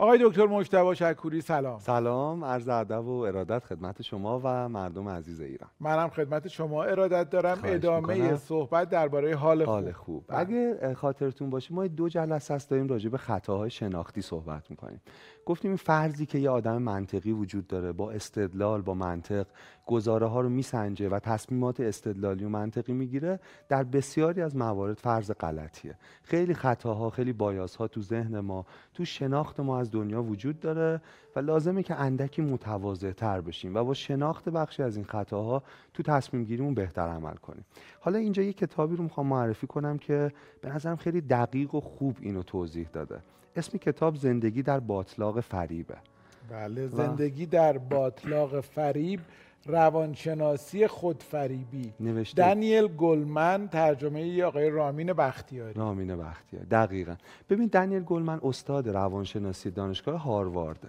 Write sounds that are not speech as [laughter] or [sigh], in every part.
آقای دکتر مجتبی شکوری سلام. سلام عرض ادب و ارادت خدمت شما و مردم عزیز ایران. منم خدمت شما ارادت دارم. ادامه می‌کنم. صحبت درباره حال خوب, حال خوب. اگه خاطرتون باشه ما دو جلسه است داریم راجع به خطاهای شناختی صحبت می‌کنیم. گفتیم این فرضی که یه آدم منطقی وجود داره با استدلال با منطق گزاره ها رو میسنجه و تصمیمات استدلالی و منطقی می‌گیره در بسیاری از موارد فرض غلطیه. خیلی خطاها خیلی بایاس ها تو ذهن ما تو شناخت ما از دنیا وجود داره و لازمه که اندکی متواضع تر بشیم و با شناخت بخشی از این خطاها تو تصمیم گیریمون بهتر عمل کنیم. حالا اینجا یه کتابی رو می‌خوام معرفی کنم که به نظرم خیلی دقیق و خوب اینو توضیح داده. اسم کتاب زندگی در باطلاق فریبه. بله زندگی در باطلاق فریب روانشناسی خودفریبی. نوشته. دنیل گلمن ترجمه ی آقای رامین بختیاری. رامین بختیاری. دقیقا. ببین دنیل گلمن استاد روانشناسی دانشگاه هاروارده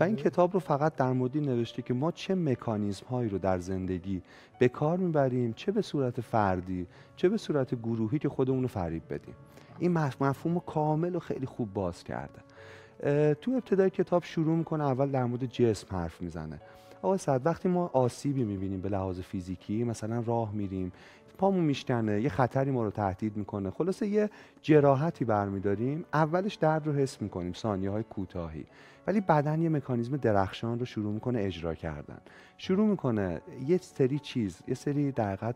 و این بله. کتاب رو فقط در موردی نوشته که ما چه مکانیزم هایی رو در زندگی به کار می‌بریم چه به صورت فردی چه به صورت گروهی که خودمون رو فریب بدیم. این مف- مفهوم کامل و خیلی خوب باز کرده. تو ابتدای کتاب شروع می‌کنه اول در مورد جسم حرف می‌زنه. آقا سعد وقتی ما آسیبی می‌بینیم به لحاظ فیزیکی مثلا راه میریم پامون میشکنه یه خطری ما رو تهدید می‌کنه خلاصه یه جراحتی برمیداریم اولش درد رو حس می‌کنیم ثانیه های کوتاهی. ولی بدن یه مکانیزم درخشان رو شروع می‌کنه اجرا کردن. شروع می‌کنه یه سری چیز یه سری در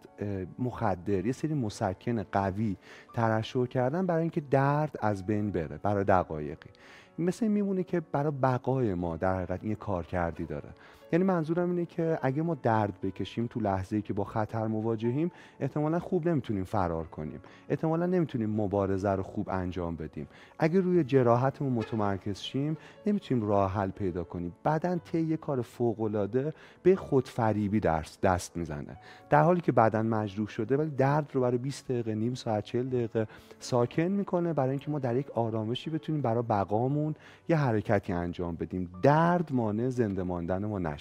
مخدر یه سری مسکن قوی ترشح کردن برای اینکه درد از بین بره برای دقایقی. مثل میمونه که برای بقای ما در حقیقت این کار کردی داره. یعنی منظورم اینه که اگه ما درد بکشیم تو لحظه ای که با خطر مواجهیم احتمالا خوب نمی‌تونیم فرار کنیم. احتمالا نمی‌تونیم مبارزه رو خوب انجام بدیم. اگه روی جراحتمون متمرکز شیم نمی‌تونیم راه حل پیدا کنیم. بدن طی یه کار فوق العاده به خودفریبی درس دست می‌زنه. در حالی که بدن مجروح شده ولی درد رو برای 20 دقیقه نیم ساعت 40 دقیقه ساکن می‌کنه برای اینکه ما در یک آرامشی بتونیم برای بقامون یه حرکتی انجام بدیم. درد مانع زنده ماندن ما نشه.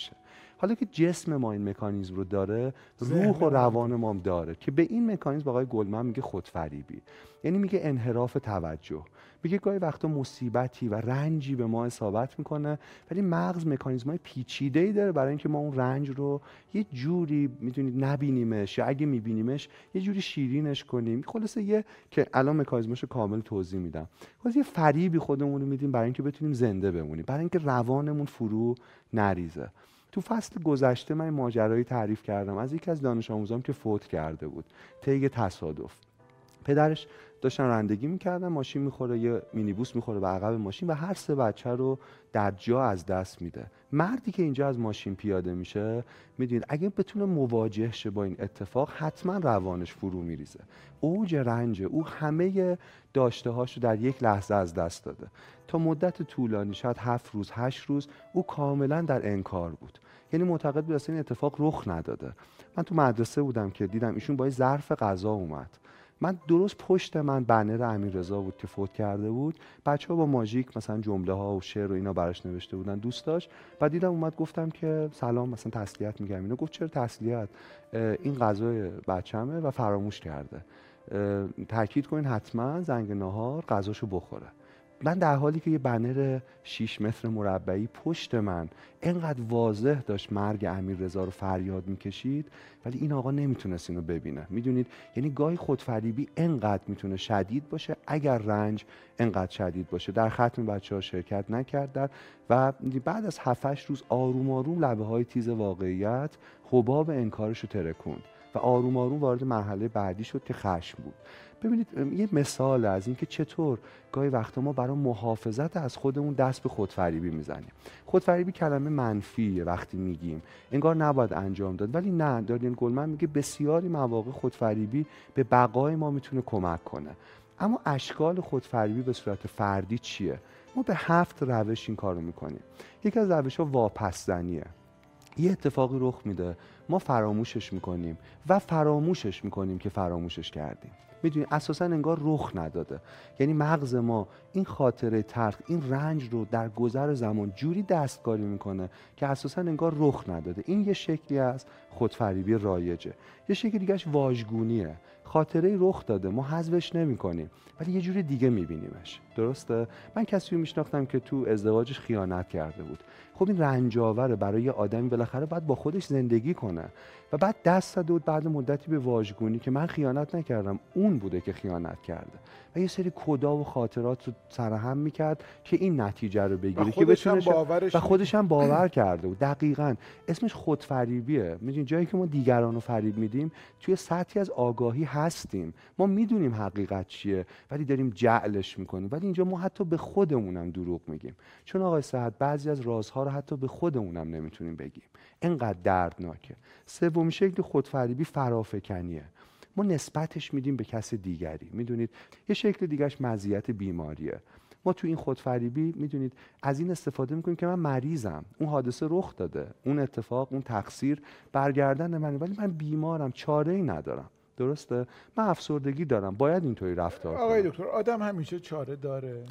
حالا که جسم ما این مکانیزم رو داره روح و روان ما هم داره که به این مکانیزم آقای گلمن میگه خودفریبی. یعنی میگه انحراف توجه. میگه گاهی وقتا مصیبتی و رنجی به ما اصابت می‌کنه ولی مغز مکانیزم های پیچیده ای داره برای اینکه ما اون رنج رو یه جوری می‌دونید نبینیمش یا اگه میبینیمش یه جوری شیرینش کنیم. خلاصه یه که الان مکانیزمش رو کامل توضیح میدم. خلاصه یه فریبی خودمون رو میدیم برای اینکه بتونیم زنده بمونیم برای اینکه روانمون فرو نریزه. تو فصل گذشته من ماجرایی تعریف کردم از یکی از دانش آموزام که فوت کرده بود طی تصادف. پدرش داشتن رانندگی می‌کردن ماشین می‌خوره یه مینیبوس می‌خوره به عقب ماشین و هر سه بچه رو در جا از دست میده. مردی که اینجا از ماشین پیاده میشه می‌دونید اگه بتونه مواجه شه با این اتفاق حتما روانش فرو میریزه. اوج رنج او همه داشته رو در یک لحظه از دست داده. تا مدت طولانی شاید هفت روز هشت روز او کاملا در انکار بود. یعنی معتقد بود اصلا این اتفاق رخ نداده. من تو مدرسه بودم که دیدم ایشون با ظرف غذا اومد. من درست پشت من بنر امیر رضا بود که فوت کرده بود. بچه ها با ماژیک مثلا جمله ها و شعر و اینا براش نوشته بودن دوست داشت. و دیدم اومد گفتم که سلام مثلا تسلیت میگم. اینو گفت چرا تسلیت؟ این غذای بچمه و فراموش کرده. تاکید کنین حتما زنگ نهار غذاشو بخوره. من در حالی که یه بنر 6 متر مربعی پشت من انقدر واضح داشت مرگ امیر رضا رو فریاد می‌کشید ولی این آقا نمی‌تونست اینو ببینه. می‌دونید؟ یعنی گاهی خودفریبی انقدر می‌تونه شدید باشه اگر رنج انقدر شدید باشه. در ختم بچه ها شرکت نکردن و بعد از 7 روز آروم آروم لبه های تیز واقعیت حباب انکارش رو ترکوند و آروم آروم وارد مرحله بعدی شد که خشم بود. ببینید یه مثال از اینکه چطور گاهی وقتا ما برای محافظت از خودمون دست به خودفریبی می‌زنیم. خودفریبی کلمه منفیه وقتی میگیم. انگار نباید انجام داد. ولی نه دانیل گلمن میگه بسیاری مواقع خودفریبی به بقای ما می‌تونه کمک کنه. اما اشکال خودفریبی به صورت فردی چیه؟ ما به هفت روش این کارو می‌کنیم. یکی از روش ها واپسزنیه. یه اتفاقی رخ میده. ما فراموشش می‌کنیم و فراموشش می‌کنیم که فراموشش کردیم. می‌دونی اساسا انگار رخ نداده. یعنی مغز ما این خاطره تلخ این رنج رو در گذر زمان جوری دستکاری می‌کنه که اساسا انگار رخ نداده. این یه شکلی از خودفریبی رایجه. یه شکل دیگهش واژگونیه. خاطره رخ داده. ما حذفش نمی‌کنیم. ولی یه جوری دیگه میبینیمش. درسته؟ من کسی رو میشناختم که تو ازدواجش خیانت کرده بود. خب این رنجاوره برای آدمی بالاخره باید با خودش زندگی کنه. و بعد دست زده بود بعد مدتی به واژگونی که من خیانت نکردم. اون بوده که خیانت کرده. و یه سری کدا و خاطرات رو سرهم می‌کرد که این نتیجه رو بگیره که بتونه و خودش هم باور کرده بود. دقیقا. اسمش خودفریبیه. می‌دونی جایی که ما دیگران رو فریب میدیم توی سطحی از آگاهی هستیم. ما می‌دونیم حقیقت چیه ولی داریم جعلش می‌کنیم. ولی اینجا ما حتی به خودمونم دروغ میگیم. چون آقای صحت بعضی از رازها رو حتی به خودمونم نمی‌تونیم بگیم. انقدر دردناکه. سومین شکل خودفریبی فرافکنیه. ما نسبتش میدیم به کس دیگری. می‌دونید؟ یه شکل دیگهش مزیت بیماریه. ما تو این خودفریبی می‌دونید از این استفاده می‌کنیم که من مریضم. اون حادثه رخ داده. اون اتفاق اون تقصیر برگردن منه ولی من بیمارم. چاره ای ندارم. درسته؟ من افسردگی دارم. باید اینطوری رفتار کنم. آقای دکتر آدم همیشه چاره داره.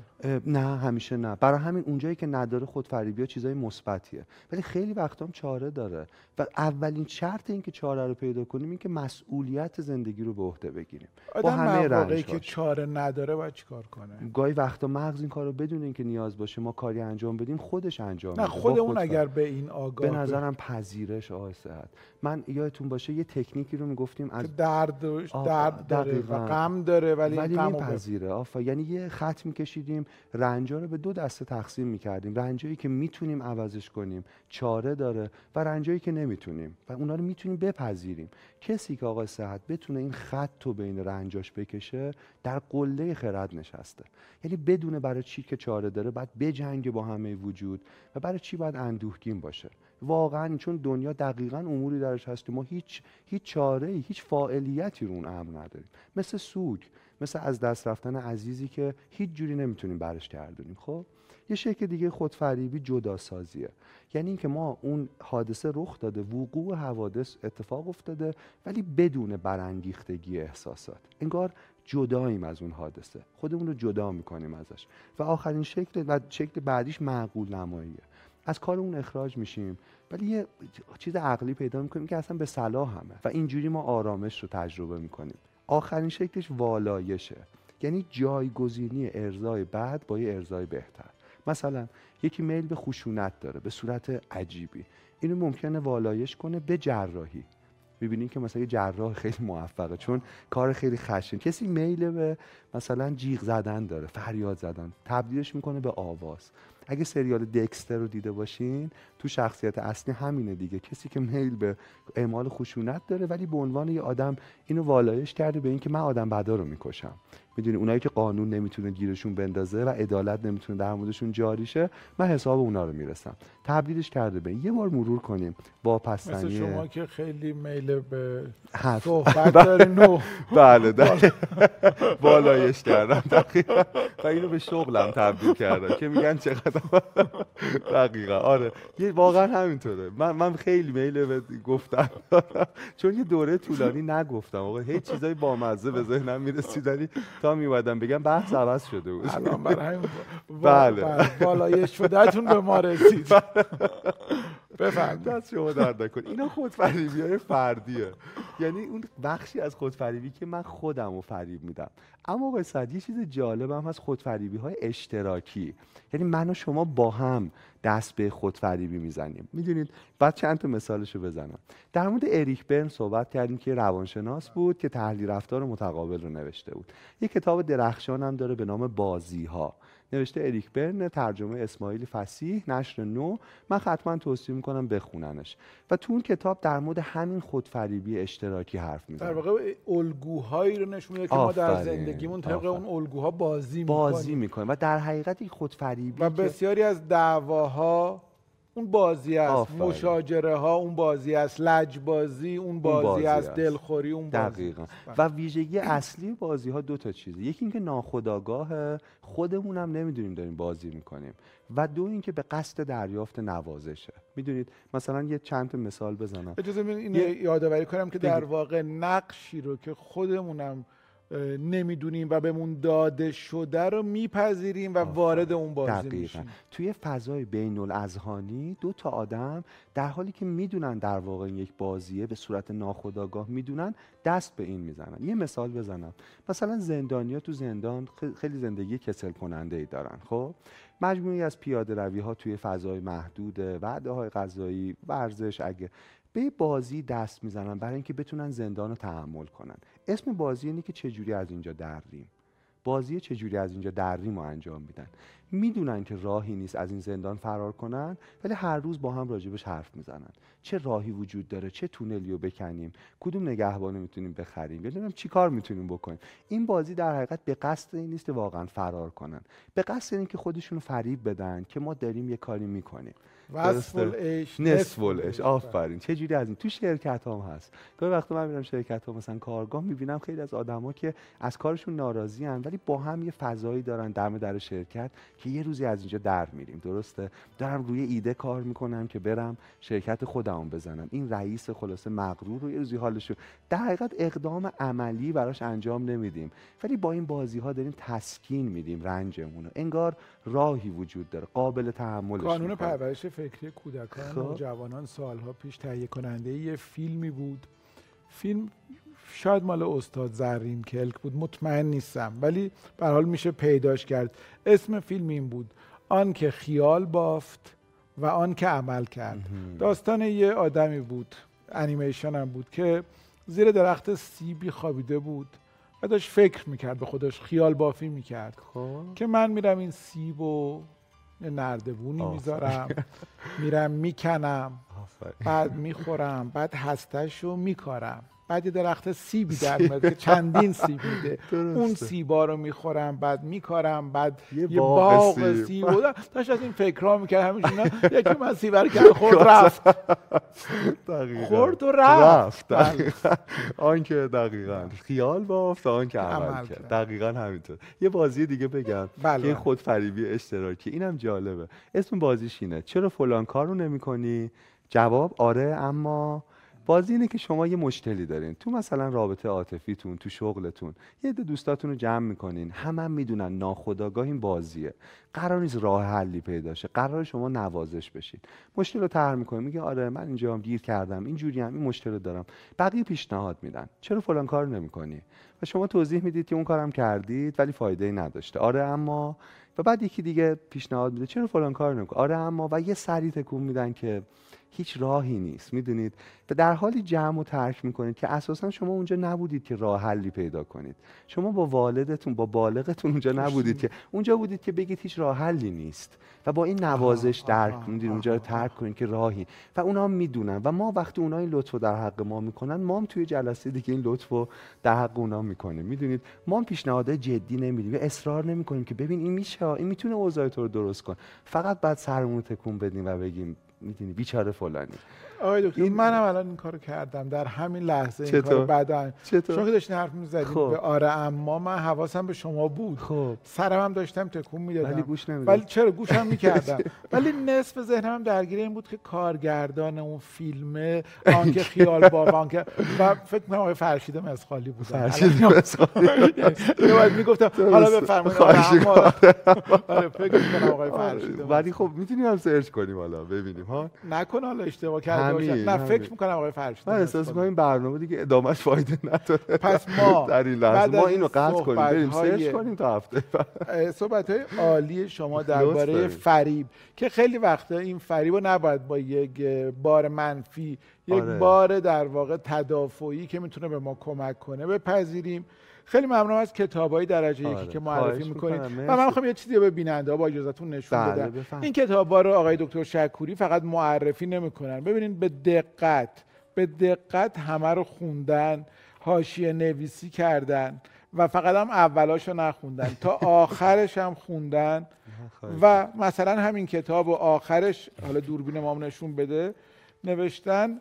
نه همیشه نه. برای همین اونجایی که نداره خودفریبی ها چیزای مثبتیه. ولی خیلی وقتا هم چاره داره. و اولین شرط این که چاره رو پیدا کنیم این که مسئولیت زندگی رو به عهده بگیریم. آدم با همه رنج که چاره نداره باید چیکار کنه؟ گاهی وقتا مغز این کارو بدون اینکه نیاز باشه ما کاری انجام بدیم خودش انجام نه خود اون اگر به این آگاه به نظرم پذیرش آسهت من یادتون باشه یه تکنیکی رو می‌گفتیم از درد درد داره و غم داره ولی, ولی میپذیره. آفا یعنی یه خط میکشیدیم رنجا رو به دو دسته تقسیم می‌کردیم. رنجایی که می‌تونیم عوضش کنیم چاره داره و رنجایی که نمی‌تونیم. و اونا رو می‌تونیم بپذیریم. کسی که آقای صحت بتونه این خط رو بین رنجاش بکشه در قله خرد نشسته. یعنی بدونه برای چی که چاره داره بعد بجنگه با همه وجود. و برای چی باید اندوهگین باشه. واقعا چون دنیا دقیقا اموری درش هست ما هیچ هیچ چاره هیچ فاعلیتی رو اون امر نداریم. مثل سوگ مثل از دست رفتن عزیزی که هیچ جوری نمی‌تونیم برش گردونیم. خب؟ یه شکل دیگه خودفریبی جداسازیه. یعنی اینکه ما اون حادثه رخ داده وقوع حوادث اتفاق افتاده ولی بدون برانگیختگی احساسات. انگار جداییم از اون حادثه. خودمون رو جدا می‌کنیم ازش. و آخرین شکل و شکل بعدیش معقول نماییه. از کار اون اخراج میشیم. ولی یه چیز عقلی پیدا می‌کنیم که اصلا به صلاح همه. و اینجوری ما آرامش رو تجربه می‌کنیم. آخرین شکلش والایشه. یعنی جایگزینی ارزای بعد با یه ارزای بهتر. مثلا یکی میل به خشونت داره به صورت عجیبی. اینو ممکنه والایش کنه به جراحی. می‌بینین که مثلا یه جراح خیلی موفقه چون کار خیلی خشن. کسی میل به مثلا جیغ زدن داره فریاد زدن. تبدیلش می‌کنه به آواز. اگه سریال دکستر رو دیده باشین تو شخصیت اصلی همینه دیگه. کسی که میل به اعمال خشونت داره ولی به عنوان یه آدم اینو والایش کرده به اینکه من آدم بدا رو می‌کشم. می‌دونی اونایی که قانون نمی‌تونه گیرشون بندازه و عدالت نمی‌تونه در موردشون جاری شه من حساب اونا رو می‌رسم. تبدیلش کرده به یه بار مرور کنیم. با پستنی مثل شما که خیلی میل به صحبت داری نو [laughs] بله بالایش کردم. دقیقا. و اینو به شغلم تبدیل کردم که میگن چقدر [laughs] دقیقا. آره. یه واقعا همینطوره. من من خیلی میل به گفتم [laughs] چون یه دوره طولانی نگفتم. آقا هیچ چیزای بامزه به ذهنم می‌رسید. تا میومدم بگم بحث عوض شده بود. الان برای [laughs] بله. بالایش شدهتون به ما رسید. بفهم دست شما درد نکن اینا خودفریبی های فردیه. یعنی اون بخشی از خودفریبی که من خودم رو فریب میدم. اما آقای سعد یه چیز جالب هم هست خودفریبی های اشتراکی. یعنی من و شما با هم دست به خودفریبی می‌زنیم. می‌دونید؟ بعد چند تا مثالش رو بزنم. در مورد اریک برن صحبت کردیم که روانشناس بود که تحلیل رفتار متقابل رو نوشته بود. یه کتاب درخشان هم داره به نام بازی ها نوشته اریک برن ترجمه اسماعیل فسیح نشر نو. من حتما توصیه می‌کنم بخوننش. و تو اون کتاب در مورد همین خودفریبی اشتراکی حرف می‌زنه. در واقع الگوهایی رو نشون میده که ما در زندگیمون طبق اون الگوها بازی می‌کنیم بازی می‌کنیم. و در حقیقت این خودفریبی و بسیاری از دعواها اون بازی است مشاجره ها اون بازی است لج بازی اون بازی, است. دلخوری اون بازی دقیقا. و ویژگی اصلی بازی ها دو تا چیزه. یکی اینکه ناخودآگاه خودمونم نمی‌دونیم داریم بازی می‌کنیم. و دو اینکه به قصد دریافت نوازشه. می‌دونید؟ مثلا یه چند مثال بزنم. اجازه این یادآوری کنم که در واقع نقشی رو که خودمونم نمی‌دونیم و بهمون داده شده رو میپذیریم و وارد اون بازی میشیم. توی فضای بین الاذهانی دو تا آدم در حالی که می‌دونن در واقع این یک بازیه به صورت ناخودآگاه می‌دونن دست به این می‌زنن. یه مثال بزنم. مثلا زندانیا تو زندان خیلی زندگی کسل کننده ای دارن خب؟ مجموعی از پیاده روی ها توی فضای محدود وعده های غذایی ورزش اگه به بازی دست می‌زنن برای اینکه بتونن زندان رو تحمل کنن. اسم بازی اینه که چجوری از اینجا دریم بازی چجوری از اینجا دریم رو انجام میدن. می‌دونن که راهی نیست از این زندان فرار کنن ولی هر روز با هم راجبش حرف می‌زنن. چه راهی وجود داره چه تونلی رو بکنیم کدوم نگهبانو می‌تونیم بخریم یا نمی‌دونم چی کار می‌تونیم بکنیم. این بازی در حقیقت به قصد این نیست واقعا فرار کنن. به قصد این که خودشون فریب بدن که ما داریم یه کاری می‌کنیم. وصف العیش نصف العیش آفرین. چه جوری از این؟ تو شرکت هم هست. گاهی وقتا من میرم شرکت ها مثلا کارگاه می‌بینم خیلی از آدما که از کارشون ناراضی ولی با هم یه فضایی دارن دم در شرکت. که یه روزی از اینجا در میریم درسته؟ دارم روی ایده کار می‌کنم که برم شرکت خودم بزنم. این رئیس خلاصه مغرور رو یه روزی حالشو در حقیقت اقدام عملی براش انجام نمیدیم. ولی با این بازی ها داریم تسکین میدیم رنجمون انگار راهی وجود داره. قابل تحملش قانون پرورش فکری کودکان خب. و جوانان سالها پیش تهیه کننده یه فیلمی بود. فیلم شاید مال استاد زرین کلک بود مطمئن نیستم. ولی به حال میشه پیداش کرد. اسم فیلم این بود آن که خیال بافت و آن که عمل کرد. داستان یه آدمی بود انیمیشن هم بود که زیر درخت سیبی خوابیده بود و داشت فکر می‌کرد به خودش خیال بافی می‌کرد. خب. که من میرم این سیب و نردبونی می‌ذارم میرم می‌کنم [laughs] بعد می‌خورم بعد هستش رو میکارم. بعد یه درخت سیبی در میاد که چندین سیب میده. [laughs] اون سیبا رو می‌خورم بعد میکارم بعد یه, یه باغ سیب. بود داشت از این فکرها می‌کرد همیشه [laughs] یکی من سیب رو کرد خورد رفت. خورد و رفت. آن که دقیقا. خیال بافت آن که عمل کرد. دقیقا همینطور. یه بازی دیگه بگم بله. که خود فریبی اشتراکی. اینم جالبه. اسم بازیش اینه. چرا فلان کار رو نمی جواب آره اما بازی اینه که شما یه مشکلی دارین. تو مثلا رابطه عاطفیتون تو شغلتون یه عده دوستاتون رو جمع می‌کنین. همه هم می‌دونن ناخداگاه این بازیه. قرار نیست راه حلی پیدا شه. قرار شما نوازش بشین. مشکل رو طرح می‌کنین. میگه آره من اینجا هم گیر کردم. اینجوری هم این مشکل رو دارم. بقیه پیشنهاد میدن. چرا فلان کار نمی‌کنی؟ و شما توضیح می‌دید که اون کارم کردید ولی فایده ای نداشته. آره اما و بعد یکی دیگه پیشنهاد میده. چرا فلان کار نمی‌کنی؟ آره اما و یه سری تکون میدن که هیچ راهی نیست می‌دونید؟ و در حالی جمع و ترک می‌کنید که اساسا شما اونجا نبودید که راه حلی پیدا کنید. شما با والدتون با بالغتون اونجا نبودید که اونجا بودید که بگید هیچ راه حلی نیست. و با این نوازش درک کنید اونجا رو ترک کنید که راهی. و اونا می‌دونن و ما وقتی اونا این لطفو در حق ما می‌کنن ما هم توی جلسه دیگه این لطفو در حق اونا می‌کنیم. می‌دونید؟ ما هم پیشنهاد جدی نمیدیم و اصرار نمی‌کنیم که ببین این میشه این می‌تونه اوضاع تو رو درست کن فقط بعد سرمون تکون بدیم و بگیم می‌دونی بیچاره فلانی. آقای دکتر این... منم الان این کارو کردم. در همین لحظه این کارو بعدا. چطور؟ شما که داشتین حرف می‌زدین خب. به آره اما من حواسم به شما بود. خب. سرم هم داشتم تکون می‌دادم. ولی گوش نمی‌دادم ولی چرا؟ گوشم می‌کردم. [laughs] ولی نصف ذهنم هم درگیر این بود که کارگردان اون فیلم [laughs] آنکه خیال با آنکه و فکر کنم آقای فرشید مسخالی بود. فرشید مسخالی بعد می‌گفتم حالا بفرمایید [laughs] آره فکر کنم آقای فرشید ولی خب می‌تونیم هم سرچ کنیم حالا ببینیم ها؟ نکن حالا اشتباه کرد نه فکر می‌کنم آقای فرشید من احساس می‌کنم این برنامه دیگه ادامهش فایده نداره. پس ما [laughs] در این لحظه. ما اینو قطع کنیم بریم سرچ کنیم تا هفته صحبت های عالی شما درباره فریب که خیلی وقتا این فریب رو نباید با یک بار منفی یک آره. بار در واقع تدافعی که می‌تونه به ما کمک کنه بپذیریم. خیلی ممنونم از کتابای درجه یکی آره. که معرفی می‌کنید. و من می‌خوام یه چیزی به بیننده با اجازهتون نشون بله، بدم. این کتابا رو آقای دکتر شکوری فقط معرفی نمی‌کنن. ببینید به دقت به دقت همه رو خوندن حاشیه نویسی کردن و فقط هم اولاشو نخوندن. تا [laughs] آخرش هم خوندن. و مثلا همین کتاب و آخرش حالا دوربین ما نشون بده نوشتن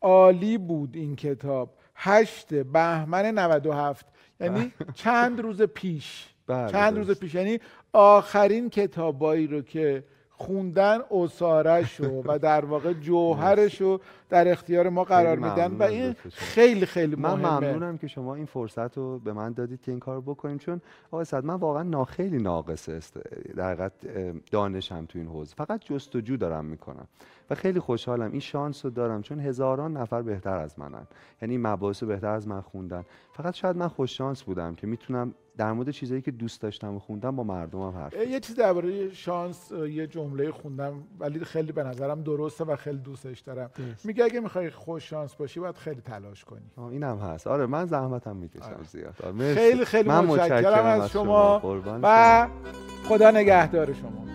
عالی بود این کتاب. هشت بهمن 97 یعنی [laughs] چند روز پیش. بله، چند روز پیش. یعنی آخرین کتابایی رو که خوندن اسارش و در واقع جوهرش رو در اختیار ما قرار میدن و این خیلی خیلی من ممنونم که شما این فرصت رو به من دادید که این کار بکنیم چون آقای صد من واقعا ناخیلی ناقص است در حقیقت دانشم تو این حوزه. فقط جستجو دارم می‌کنم و خیلی خوشحالم. این شانس رو دارم چون هزاران نفر بهتر از منن. یعنی مباحث بهتر از من خوندن. فقط شاید من خوش شانس بودم که می‌تونم در مورد چیزایی که دوست داشتم و خوندم با مردمم حرف یه چیز درباره شانس یه جمله خوندم ولی خیلی به نظرم درسته و خیلی دوستش دارم. میگه اگه می‌خوای خوش شانس باشی باید خیلی تلاش کنی اینم هست آره من زحمتم می‌کشم آره. زیاد آره. خیلی خیلی من متشکرم از شما, شما. و خدا نگهدار شما